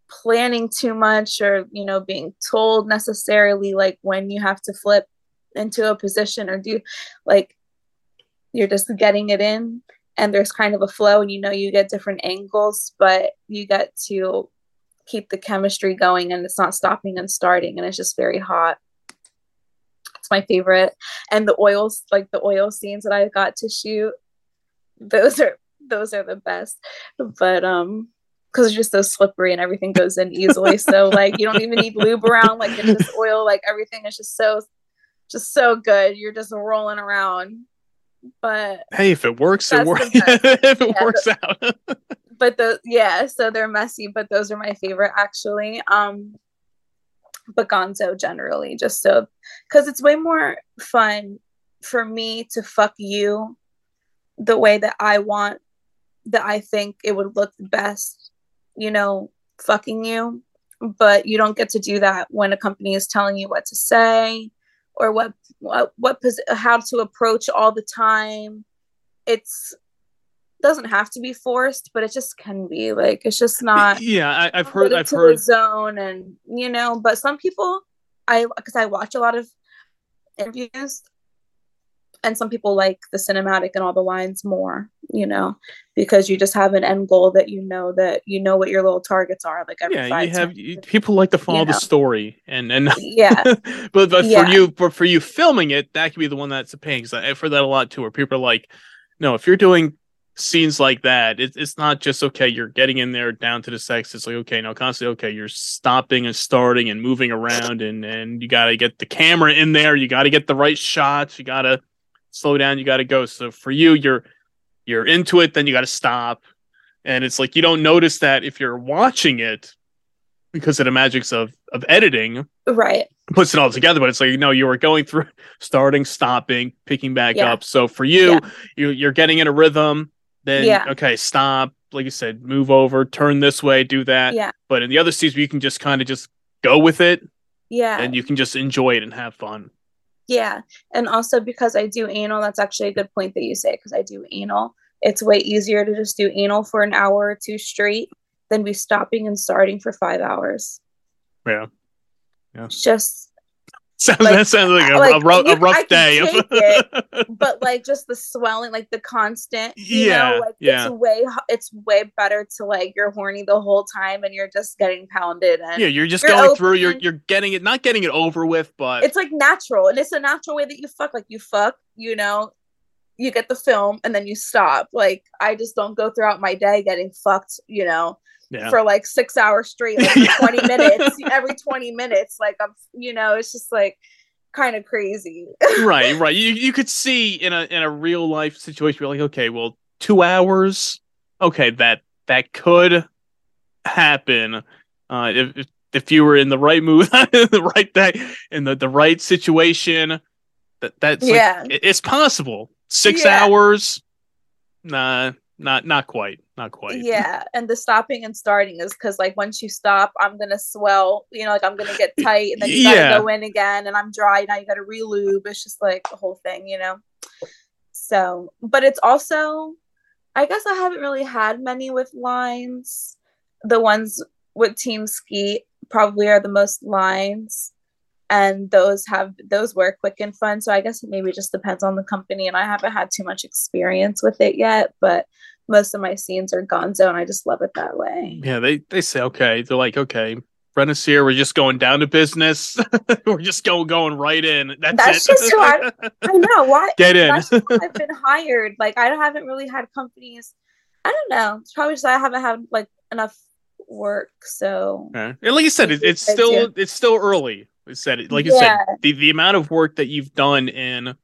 planning too much or you know being told necessarily like when you have to flip into a position or do like you're just getting it in and there's kind of a flow and you know you get different angles but you get to keep the chemistry going and it's not stopping and starting and it's just very hot. It's my favorite. And the oils like the oil scenes that i got to shoot those are those are the best. But um because it's just so slippery and everything goes in easily. So like you don't even need lube around like it's just oil like everything is just so just so good. You're just rolling around. But
Hey, if it works, it works. if it
Yeah,
works out.
but the yeah so they're messy but those are my favorite actually. Um but gonzo generally just so because it's way more fun for me to fuck you the way that i want that i think it would look the best you know fucking you but you don't get to do that when a company is telling you what to say or what what what how to approach all the time it's doesn't have to be forced but it just can be like it's just not
yeah, I, I've heard. I've heard.
the zone and you know but some people i because i watch a lot of interviews and some people like the cinematic and all the lines more you know because you just have an end goal that you know that you know what your little targets are like every
Yeah, you have you, people like to follow the
know.
story, and and
yeah
but but
Yeah.
for you but for you filming it that could be the one that's a pain because i've heard that a lot too where people are like no if you're doing scenes like that it, it's not just okay you're getting in there down to the sex it's like okay no constantly okay you're stopping and starting and moving around and and you got to get the camera in there you got to get the right shots you got to slow down you got to go. So for you you're you're into it then you got to stop. And it's like you don't notice that if you're watching it because of the magics of of editing
right.
puts it all together but it's like no you were going through starting stopping picking back
Yeah.
up. So for you
Yeah.
you you're getting in a rhythm then
Yeah.
okay stop. Like you said move over turn this way do that.
Yeah.
But in the other scenes you can just kind of just go with it.
Yeah.
And you can just enjoy it and have fun
Yeah. And also because I do anal, that's actually a good point that you say because I do anal. It's way easier to just do anal for an hour or two straight than be stopping and starting for five hours.
yeah
It's just
Sounds,
Like,
that sounds like a,
like,
a, rough,
you-
a rough day.
it, but like just the swelling, like the constant, you
Yeah,
know, like
yeah.
it's way it's way better to like you're horny the whole time and you're just getting pounded and
yeah, you're just
You're
going through. You're you're getting it, not getting it over with, but
it's like natural and it's a natural way that you fuck like you fuck you know you get the film and then you stop like i just don't go throughout my day getting fucked you know
yeah.
for like six hours straight like
Yeah.
20 minutes every 20 minutes like i'm you know it's just like kind of crazy
right, right. You you could see in a in a real life situation, you're like, okay, well, two hours, okay, that that could happen. Uh, if if, you were in the right mood, the right day, in the the right situation, that that's
yeah
it- it's possible. Six
Yeah.
hours, nah, not not quite, not quite.
yeah and the stopping and starting is because like once you stop i'm gonna swell you know like i'm gonna get tight and then you gotta
Yeah.
go in again and i'm dry now you gotta relube it's just like the whole thing you know so but it's also i guess i haven't really had many with lines the ones with Team Skeet probably are the most lines and those have those were quick and fun so i guess it maybe just depends on the company and i haven't had too much experience with it yet but most of my scenes are gonzo and I just love it that way.
Yeah, they they say okay. They're like, okay, Brenna's here. We're just going down to business. we're just going going right in. That's,
That's just who I- I know why
Get in.
that's just why I've been hired. Like I haven't really had companies. I don't know. It's probably just I haven't had like enough work. So
Yeah. And like you said, it, it's still it's still early. Said. Like you said, the the amount of work that you've done in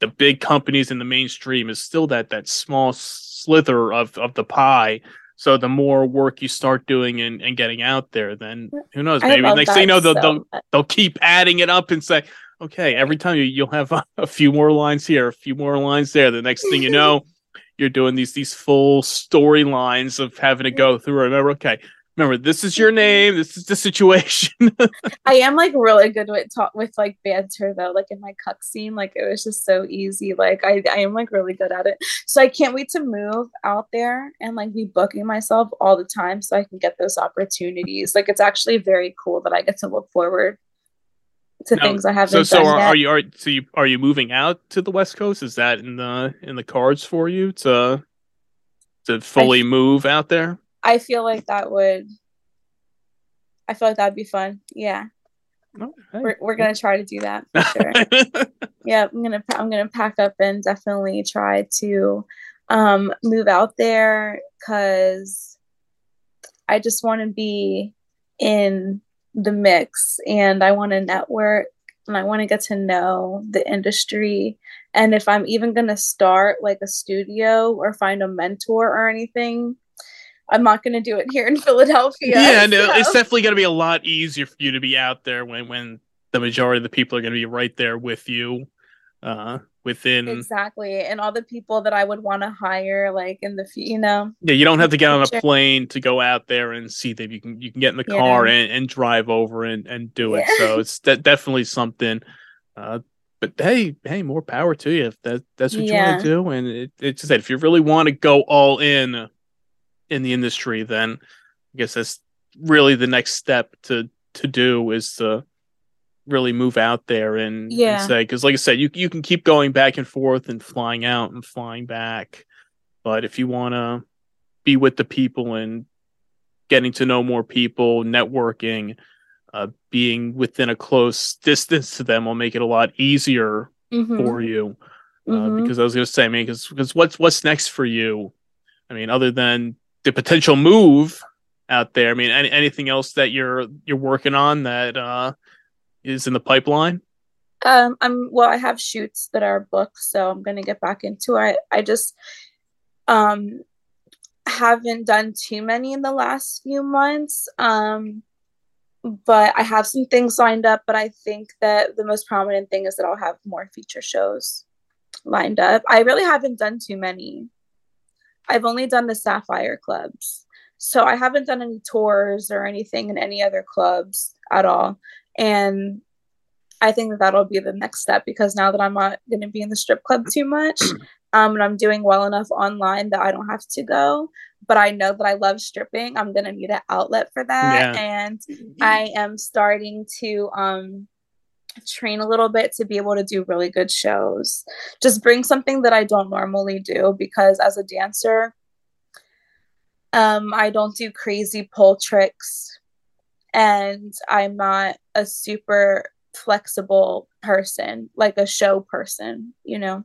the big companies in the mainstream is still that that small slither of of the pie. So the more work you start doing and, and getting out there, then who knows? Maybe next thing you know, they'll,
so
they'll they'll keep adding it up and say, okay, every time you, you'll have a, a few more lines here, a few more lines there. The next thing you know, you're doing these these full storylines of having to go through. Remember, okay, remember this is your name, this is the situation.
I am like really good with talk with like banter though. Like in my cuck scene, like it was just so easy. Like I, I am like really good at it. So I can't wait to move out there and like be booking myself all the time so I can get those opportunities. Like it's actually very cool that I get to look forward to
Now,
things I haven't
so so are, are you are so you are you moving out to the West Coast? Is that in the in the cards for you to to fully move out there?
I feel like that would. I feel like that'd be fun. Yeah,
Oh,
we're we're gonna try to do that for sure. yeah i'm gonna i'm gonna pack up and definitely try to um move out there because i just want to be in the mix and i want to network and i want to get to know the industry and if i'm even going to start like a studio or find a mentor or anything i'm not going to do it here in philadelphia
yeah, no, it's definitely going to be a lot easier for you to be out there when when the majority of the people are going to be right there with you, uh, within.
exactly and all the people that i would want to hire like in the you know
Yeah, you don't have to get on a plane to go out there and see them. You can you can get in the
Yeah.
car and, and drive over and, and do it.
Yeah.
So it's de- definitely something. Uh, but hey, hey, more power to you if that that's what you want to do. And it, it's just that if you really want to go all in in the industry, then I guess that's really the next step to to do is to really move out there and, and
Yeah.
say because like I said, you you can keep going back and forth and flying out and flying back, but if you want to be with the people and getting to know more people, networking, uh, being within a close distance to them will make it a lot easier
Mhm.
for you. Uh,
Mhm.
Because I was going to say, I mean, because what's what's next for you? I mean, other than the potential move out there, I mean, any, anything else that you're you're working on that uh, is in the pipeline?
Um, I'm well. I have shoots that are booked, so I'm gonna get back into it. I just um haven't done too many in the last few months. Um, but I have some things lined up. But I think that the most prominent thing is that I'll have more feature shows lined up. I really haven't done too many. I've only done the Sapphire clubs, so I haven't done any tours or anything in any other clubs at all. And I think that that'll be the next step because now that I'm not going to be in the strip club too much, um, and I'm doing well enough online that I don't have to go. But I know that I love stripping. I'm going to need an outlet for that,
Yeah.
and I am starting to um train a little bit to be able to do really good shows. Just bring something that I don't normally do because as a dancer, um, I don't do crazy pole tricks and I'm not a super flexible person, like a show person, you know.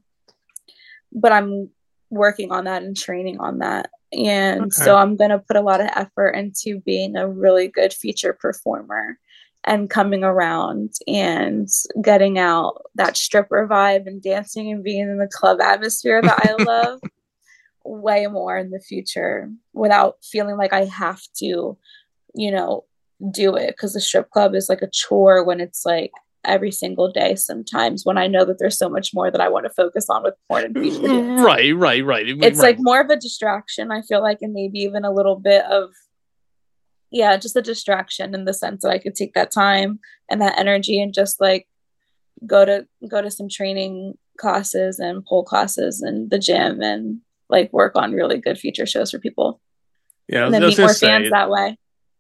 But I'm working on that and training on that. And okay. so I'm going to put a lot of effort into being a really good feature performer and coming around and getting out that stripper vibe and dancing and being in the club atmosphere that I love way more in the future without feeling like I have to, you know, do it because the strip club is like a chore when it's like every single day sometimes when I know that there's so much more that I want to focus on with porn and feature
Right, right, right.
It's
right.
like more of a distraction, I feel like, and maybe even a little bit of yeah, just a distraction in the sense that I could take that time and that energy and just like go to go to some training classes and pole classes and the gym and like work on really good feature shows for people.
Yeah,
and then meet more fans that way.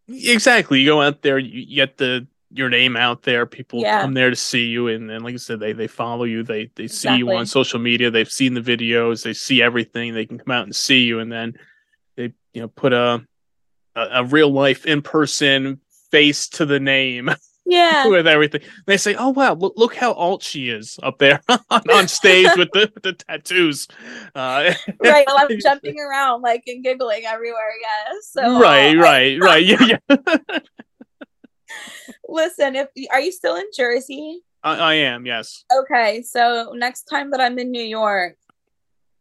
Exactly. You go out there, you get the your name out there. People yeah. come there to see you, and then, like I said, they they follow you. They they exactly. see you on social media. They've seen the videos. They see everything. They can come out and see you, and then they you know put a a, a real life in person face to the name.
Yeah,
with everything. They say, "Oh wow, look look how alt she is up there on, on stage with the the tattoos."
Uh, right, well, I'm jumping around like and giggling everywhere. Yes, so
right, uh, right, right. Yeah, yeah.
Listen, if are you still in Jersey?
I, I am. Yes.
Okay, so next time that I'm in New York,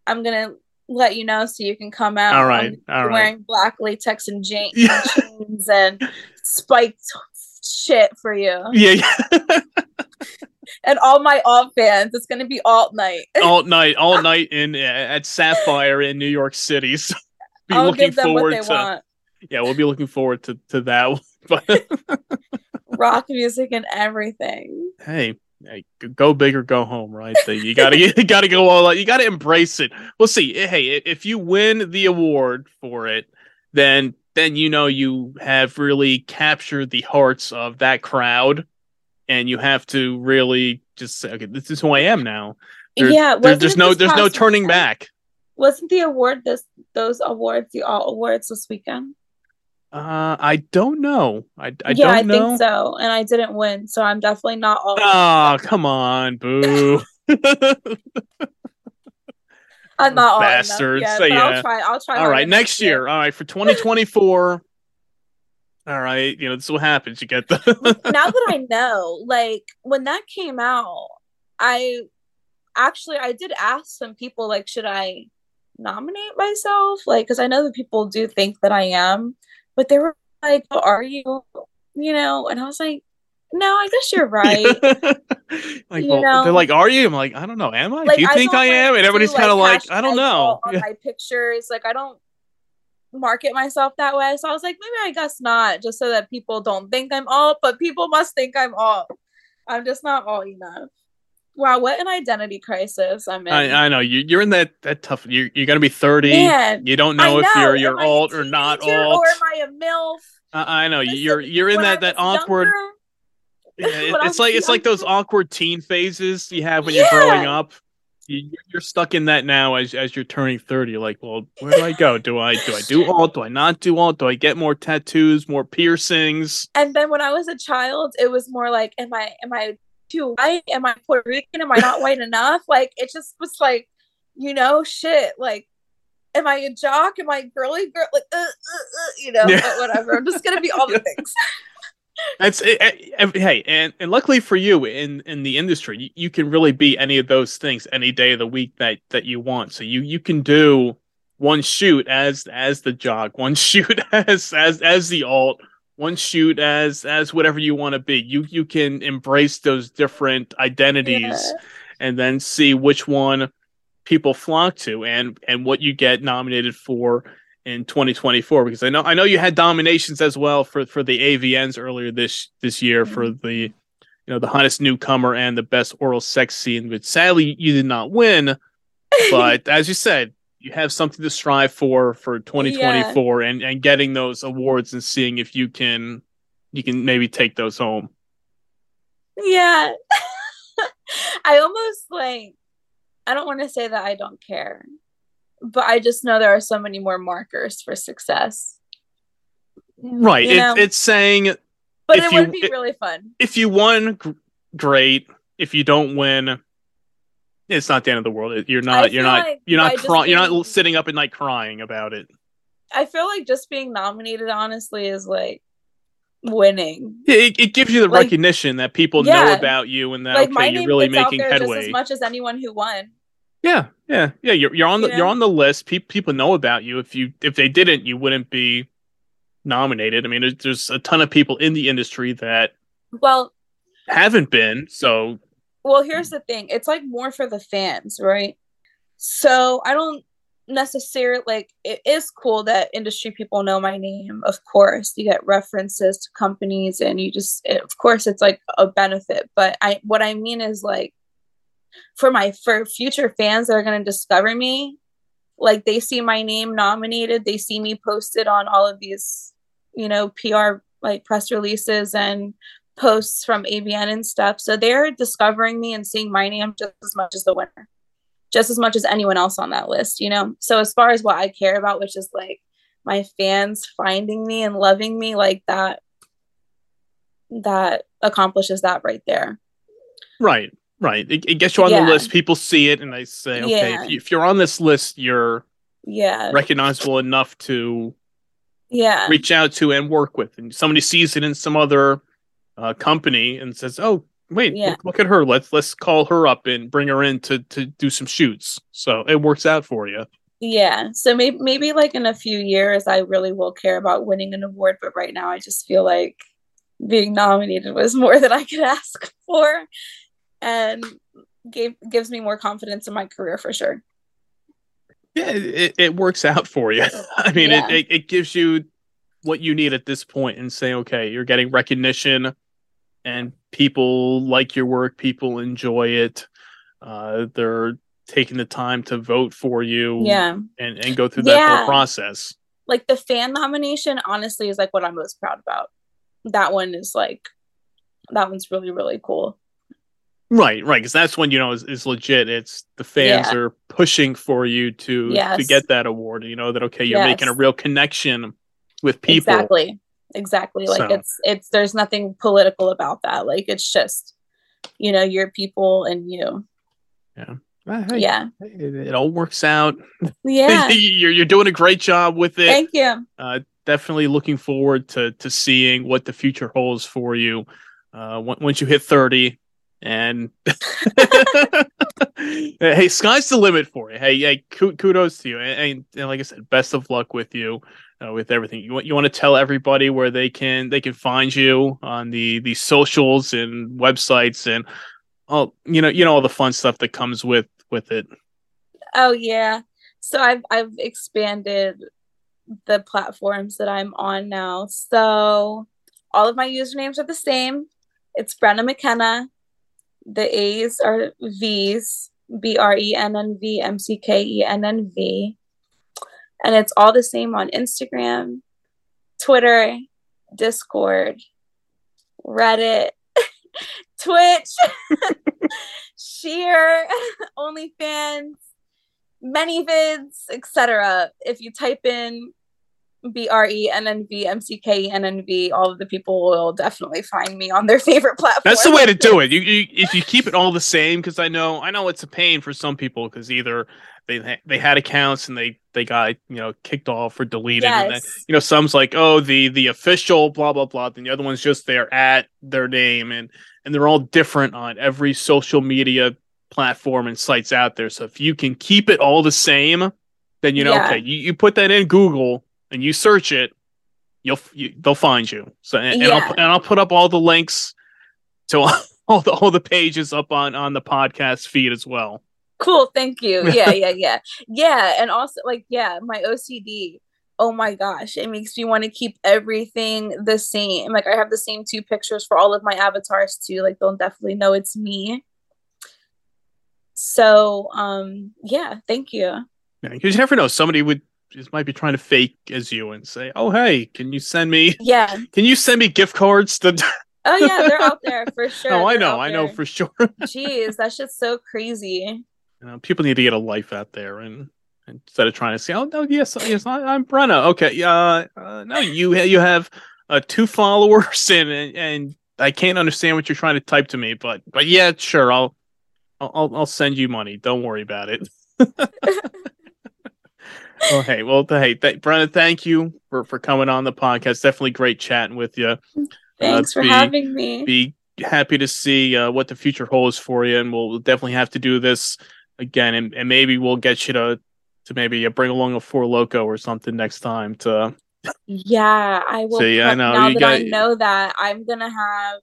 I'm gonna let you know so you can come out.
All um, right. All
right.
Wearing
black latex and jeans, jeans and spiked shit for you.
Yeah. yeah.
and all my alt fans, it's gonna be alt night.
alt night, all night in at Sapphire in New York City. So
be I'll looking forward to. Want.
Yeah, we'll be looking forward to to that.
Rock music and everything.
Hey, hey, go big or go home, right? You gotta you gotta go all out. You gotta embrace it. We'll see. Eh, hey, if you win the award for it, then then you know you have really captured the hearts of that crowd, and you have to really just say, okay, this is who I am now. There's,
yeah,
there's, there's no there's no turning back.
Wasn't the award this those awards the all awards this weekend?
Uh, I don't know. I, I
yeah,
I
know. think so. And I didn't win, so I'm definitely not all.
Oh, come on, boo!
I'm not
bastards.
Yet, so, yeah. I'll try. I'll try.
All right, next year. year. All right, for 2024. all right, you know this is what happens. You get the.
now that I know, like when that came out, I actually I did ask some people like, should I nominate myself? Like, because I know that people do think that I am but they were like, oh, "Are you?" You know, and I was like, "No, I guess you're right."
like, you well, know? they're like, "Are you?" I'm like, "I don't know. Am I? Like, do you I think I am?" And everybody's kind of like, "I don't know."
On my pictures, like, I don't market myself that way. So I was like, maybe I guess not, just so that people don't think I'm all, but people must think I'm all. I'm just not all enough. Wow, what an identity crisis I'm in.
I, I know you. You're in that that tough. You're you're gonna be thirty. Man, you don't know, know. if you're you're alt or not alt.
Or am I a milf?
Uh, I know Listen, you're you're in that that awkward. Younger, yeah, it's like it's like those awkward teen phases you have when yeah. you're growing up. You, you're stuck in that now as as you're turning thirty. You're like, well, where do I go? Do I do I do alt? Do I not do alt? Do I get more tattoos, more piercings?
And then when I was a child, it was more like, am I am I too white? Am I Puerto Rican? Am I not white enough? Like it just was like, you know, shit. Like, am I a jock? Am I girly girl? Like, uh, uh, uh, you know, yeah. but whatever. I'm just gonna be all the things.
That's it, it, it, hey, and, and luckily for you in in the industry, you, you can really be any of those things any day of the week that that you want. So you you can do one shoot as as the jock, one shoot as as as the alt, one shoot as as whatever you want to be. You you can embrace those different identities yeah. and then see which one people flock to and and what you get nominated for in 2024 because I know I know you had dominations as well for for the AVNs earlier this this year mm-hmm. for the you know the hottest newcomer and the best oral sex scene but sadly you did not win but as you said you have something to strive for for 2024 yeah. and and getting those awards and seeing if you can you can maybe take those home
Yeah. I almost like I don't want to say that I don't care, but I just know there are so many more markers for success.
Right. It, it's saying
But it
you-
would be
it-
really fun.
if you won, gr- great. If you don't win, it's not the end of the world. You're not. You're not.
like
you're not.
just
Cry- you're not sitting up at night crying about it.
I feel like just being nominated honestly is like winning.
It, it gives you the
Like-
recognition that people know about you and that
like
okay, you're really making headway.
as much as anyone who won.
Yeah, yeah, yeah. You're you're on the
You
you're
know?
on the list. Pe- people know about you. If you if they didn't, you wouldn't be nominated. I mean, there's, there's a ton of people in the industry that
Well,
haven't been. So
well, here's the thing. It's like more for the fans, right? So I don't necessarily like it is cool that industry people know my name of course you get references to companies and you just it, of course it's like a benefit but i what i mean is like for my for future fans that are going to discover me like they see my name nominated they see me posted on all of these you know pr like press releases and posts from AVN and stuff so they're discovering me and seeing my name just as much as the winner just as much as anyone else on that list, you know? So as far as what I care about, which is like my fans finding me and loving me like that, that accomplishes that right there.
right, right. It, it gets you on
Yeah.
the list. People see it and they say, okay,
Yeah.
if, you, if you're on this list, you're
Yeah.
recognizable enough to
Yeah.
reach out to and work with. And somebody sees it in some other uh, company and says, "Oh, wait,
Yeah.
look, look at her. Let's let's call her up and bring her in to to do some shoots." So it works out for you.
Yeah. So maybe maybe like in a few years I really will care about winning an award, but right now I just feel like being nominated was more than I could ask for and gave gives me more confidence in my career for sure.
Yeah, it, it works out for you. I mean,
Yeah.
it, it it gives you what you need at this point and say, okay, you're getting recognition and people like your work, people enjoy it. Uh, they're taking the time to vote for you
Yeah.
and, and go through that
Yeah.
whole process.
like the fan nomination honestly is like what i'm most proud about that one is like that one's really really cool
Right, right, because that's when you know is, is legit. It's the fans
Yeah.
are pushing for you to to get that award. You know that okay, you're making a real connection with people.
exactly exactly like
So-
it's it's there's nothing political about that like it's just you know your people and you
Ah, hey,
yeah
it, it all works out.
yeah
you're you're doing a great job with it.
thank you
uh, definitely looking forward to to seeing what the future holds for you uh, once you hit thirty. And hey, sky's the limit for you. Hey, hey, kudos to you, and, and, and like I said, best of luck with you uh, with everything. You want you want to tell everybody where they can they can find you on the the socials and websites and all you know you know all the fun stuff that comes with with it.
oh yeah. So i've i've expanded the platforms that i'm on now. So all of my usernames are the same. It's brenna mckenna. The a's are v's b-r-e-n-n-v m-c-k-e-n-n-v and it's all the same on instagram twitter discord reddit twitch sheer onlyfans ManyVids etc if you type in b-r-e-n-n-v-m-c-k-e-n-n-v all of the people will definitely find me on their favorite platform
That's the way to do it. You, you if you keep it all the same, because I know I know it's a pain for some people because either they they had accounts and they they got you know kicked off or deleted, and then
yes
you know some's like oh the the official blah blah blah, then the other one's just their at their name, and and they're all different on every social media platform and sites out there. So if you can keep it all the same, then you know
Yeah.
okay, you, you put that in Google and you search it, you'll you, they'll find you. So and, and I'll and I'll put up all the links to all, all the all the pages up on on the podcast feed as well.
Cool thank you yeah yeah yeah yeah and also like yeah my ocd oh my gosh it makes me want to keep everything the same like i have the same two pictures for all of my avatars too like they'll definitely know it's me so um yeah thank you
Because you never know, somebody would just might be trying to fake as you and say, "Oh, hey, can you send me
yeah
can you send me gift cards to
Oh yeah, they're out there for sure.
oh, I know, I know for sure.
Jeez, that shit's so crazy.
You know, people need to get a life out there and instead of trying to say, "Oh no, yes, yes, I, I'm Brenna." Okay, uh, uh, no, you you have uh, two followers and and I can't understand what you're trying to type to me, but but yeah, sure, I'll I'll I'll send you money. Don't worry about it. well, hey, well, hey, th- Brenna, thank you for for coming on the podcast. Definitely great chatting with you.
Thanks for
be-
having me.
Be happy to see uh, what the future holds for you, and we'll definitely have to do this again, and, and maybe we'll get you to to maybe bring along a Four Loko or something next time to
Yeah, I will.
See, I know,
Now
you
that I know that, I'm gonna have.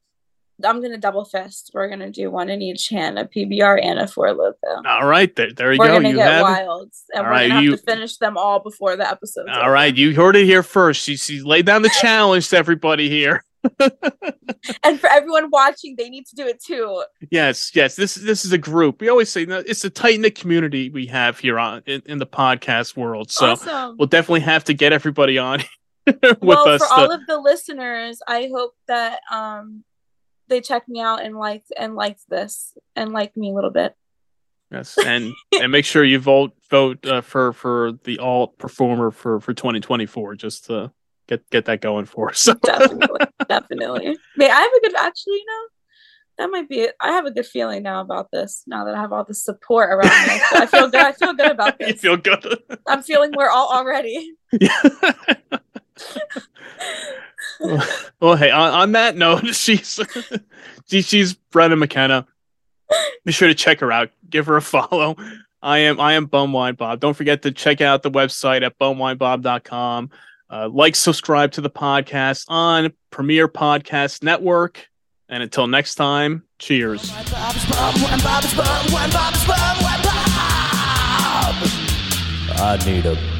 I'm gonna double fist. We're gonna do one in each hand, a PBR and a Four Loko.
All right, there, there you
we're
go.
gonna
You
get
have it.
wild, and
All
we're
right,
gonna
you-
have to finish them all before the episode.
All right, you heard it here first. She she laid down the challenge to everybody here.
and for everyone watching, they need to do it too.
Yes, yes. This this is a group. We always say no, it's a tight knit community we have here on in, in the podcast world. So
awesome.
we'll definitely have to get everybody on with
well,
us.
for
to-
all of the listeners, I hope that um they check me out and liked and liked this and liked me a little bit.
yes, and and make sure you vote vote uh, for for the alt performer for for 2024 just to get get that going for us. So
Definitely, definitely. May I have a good actually, you know, that might be it. I have a good feeling now about this. Now that I have all the support around me, I feel good. I feel good about this.
you feel good.
I'm feeling we're all already.
Yeah. well, hey, on, on that note, she's she, she's Brenna McKenna. Be sure to check her out. Give her a follow. I am I am Bumwine Bob. Don't forget to check out the website at bumwinebob.com. Uh, like, subscribe to the podcast on Premier Podcast Network. And until next time, cheers.
I need a.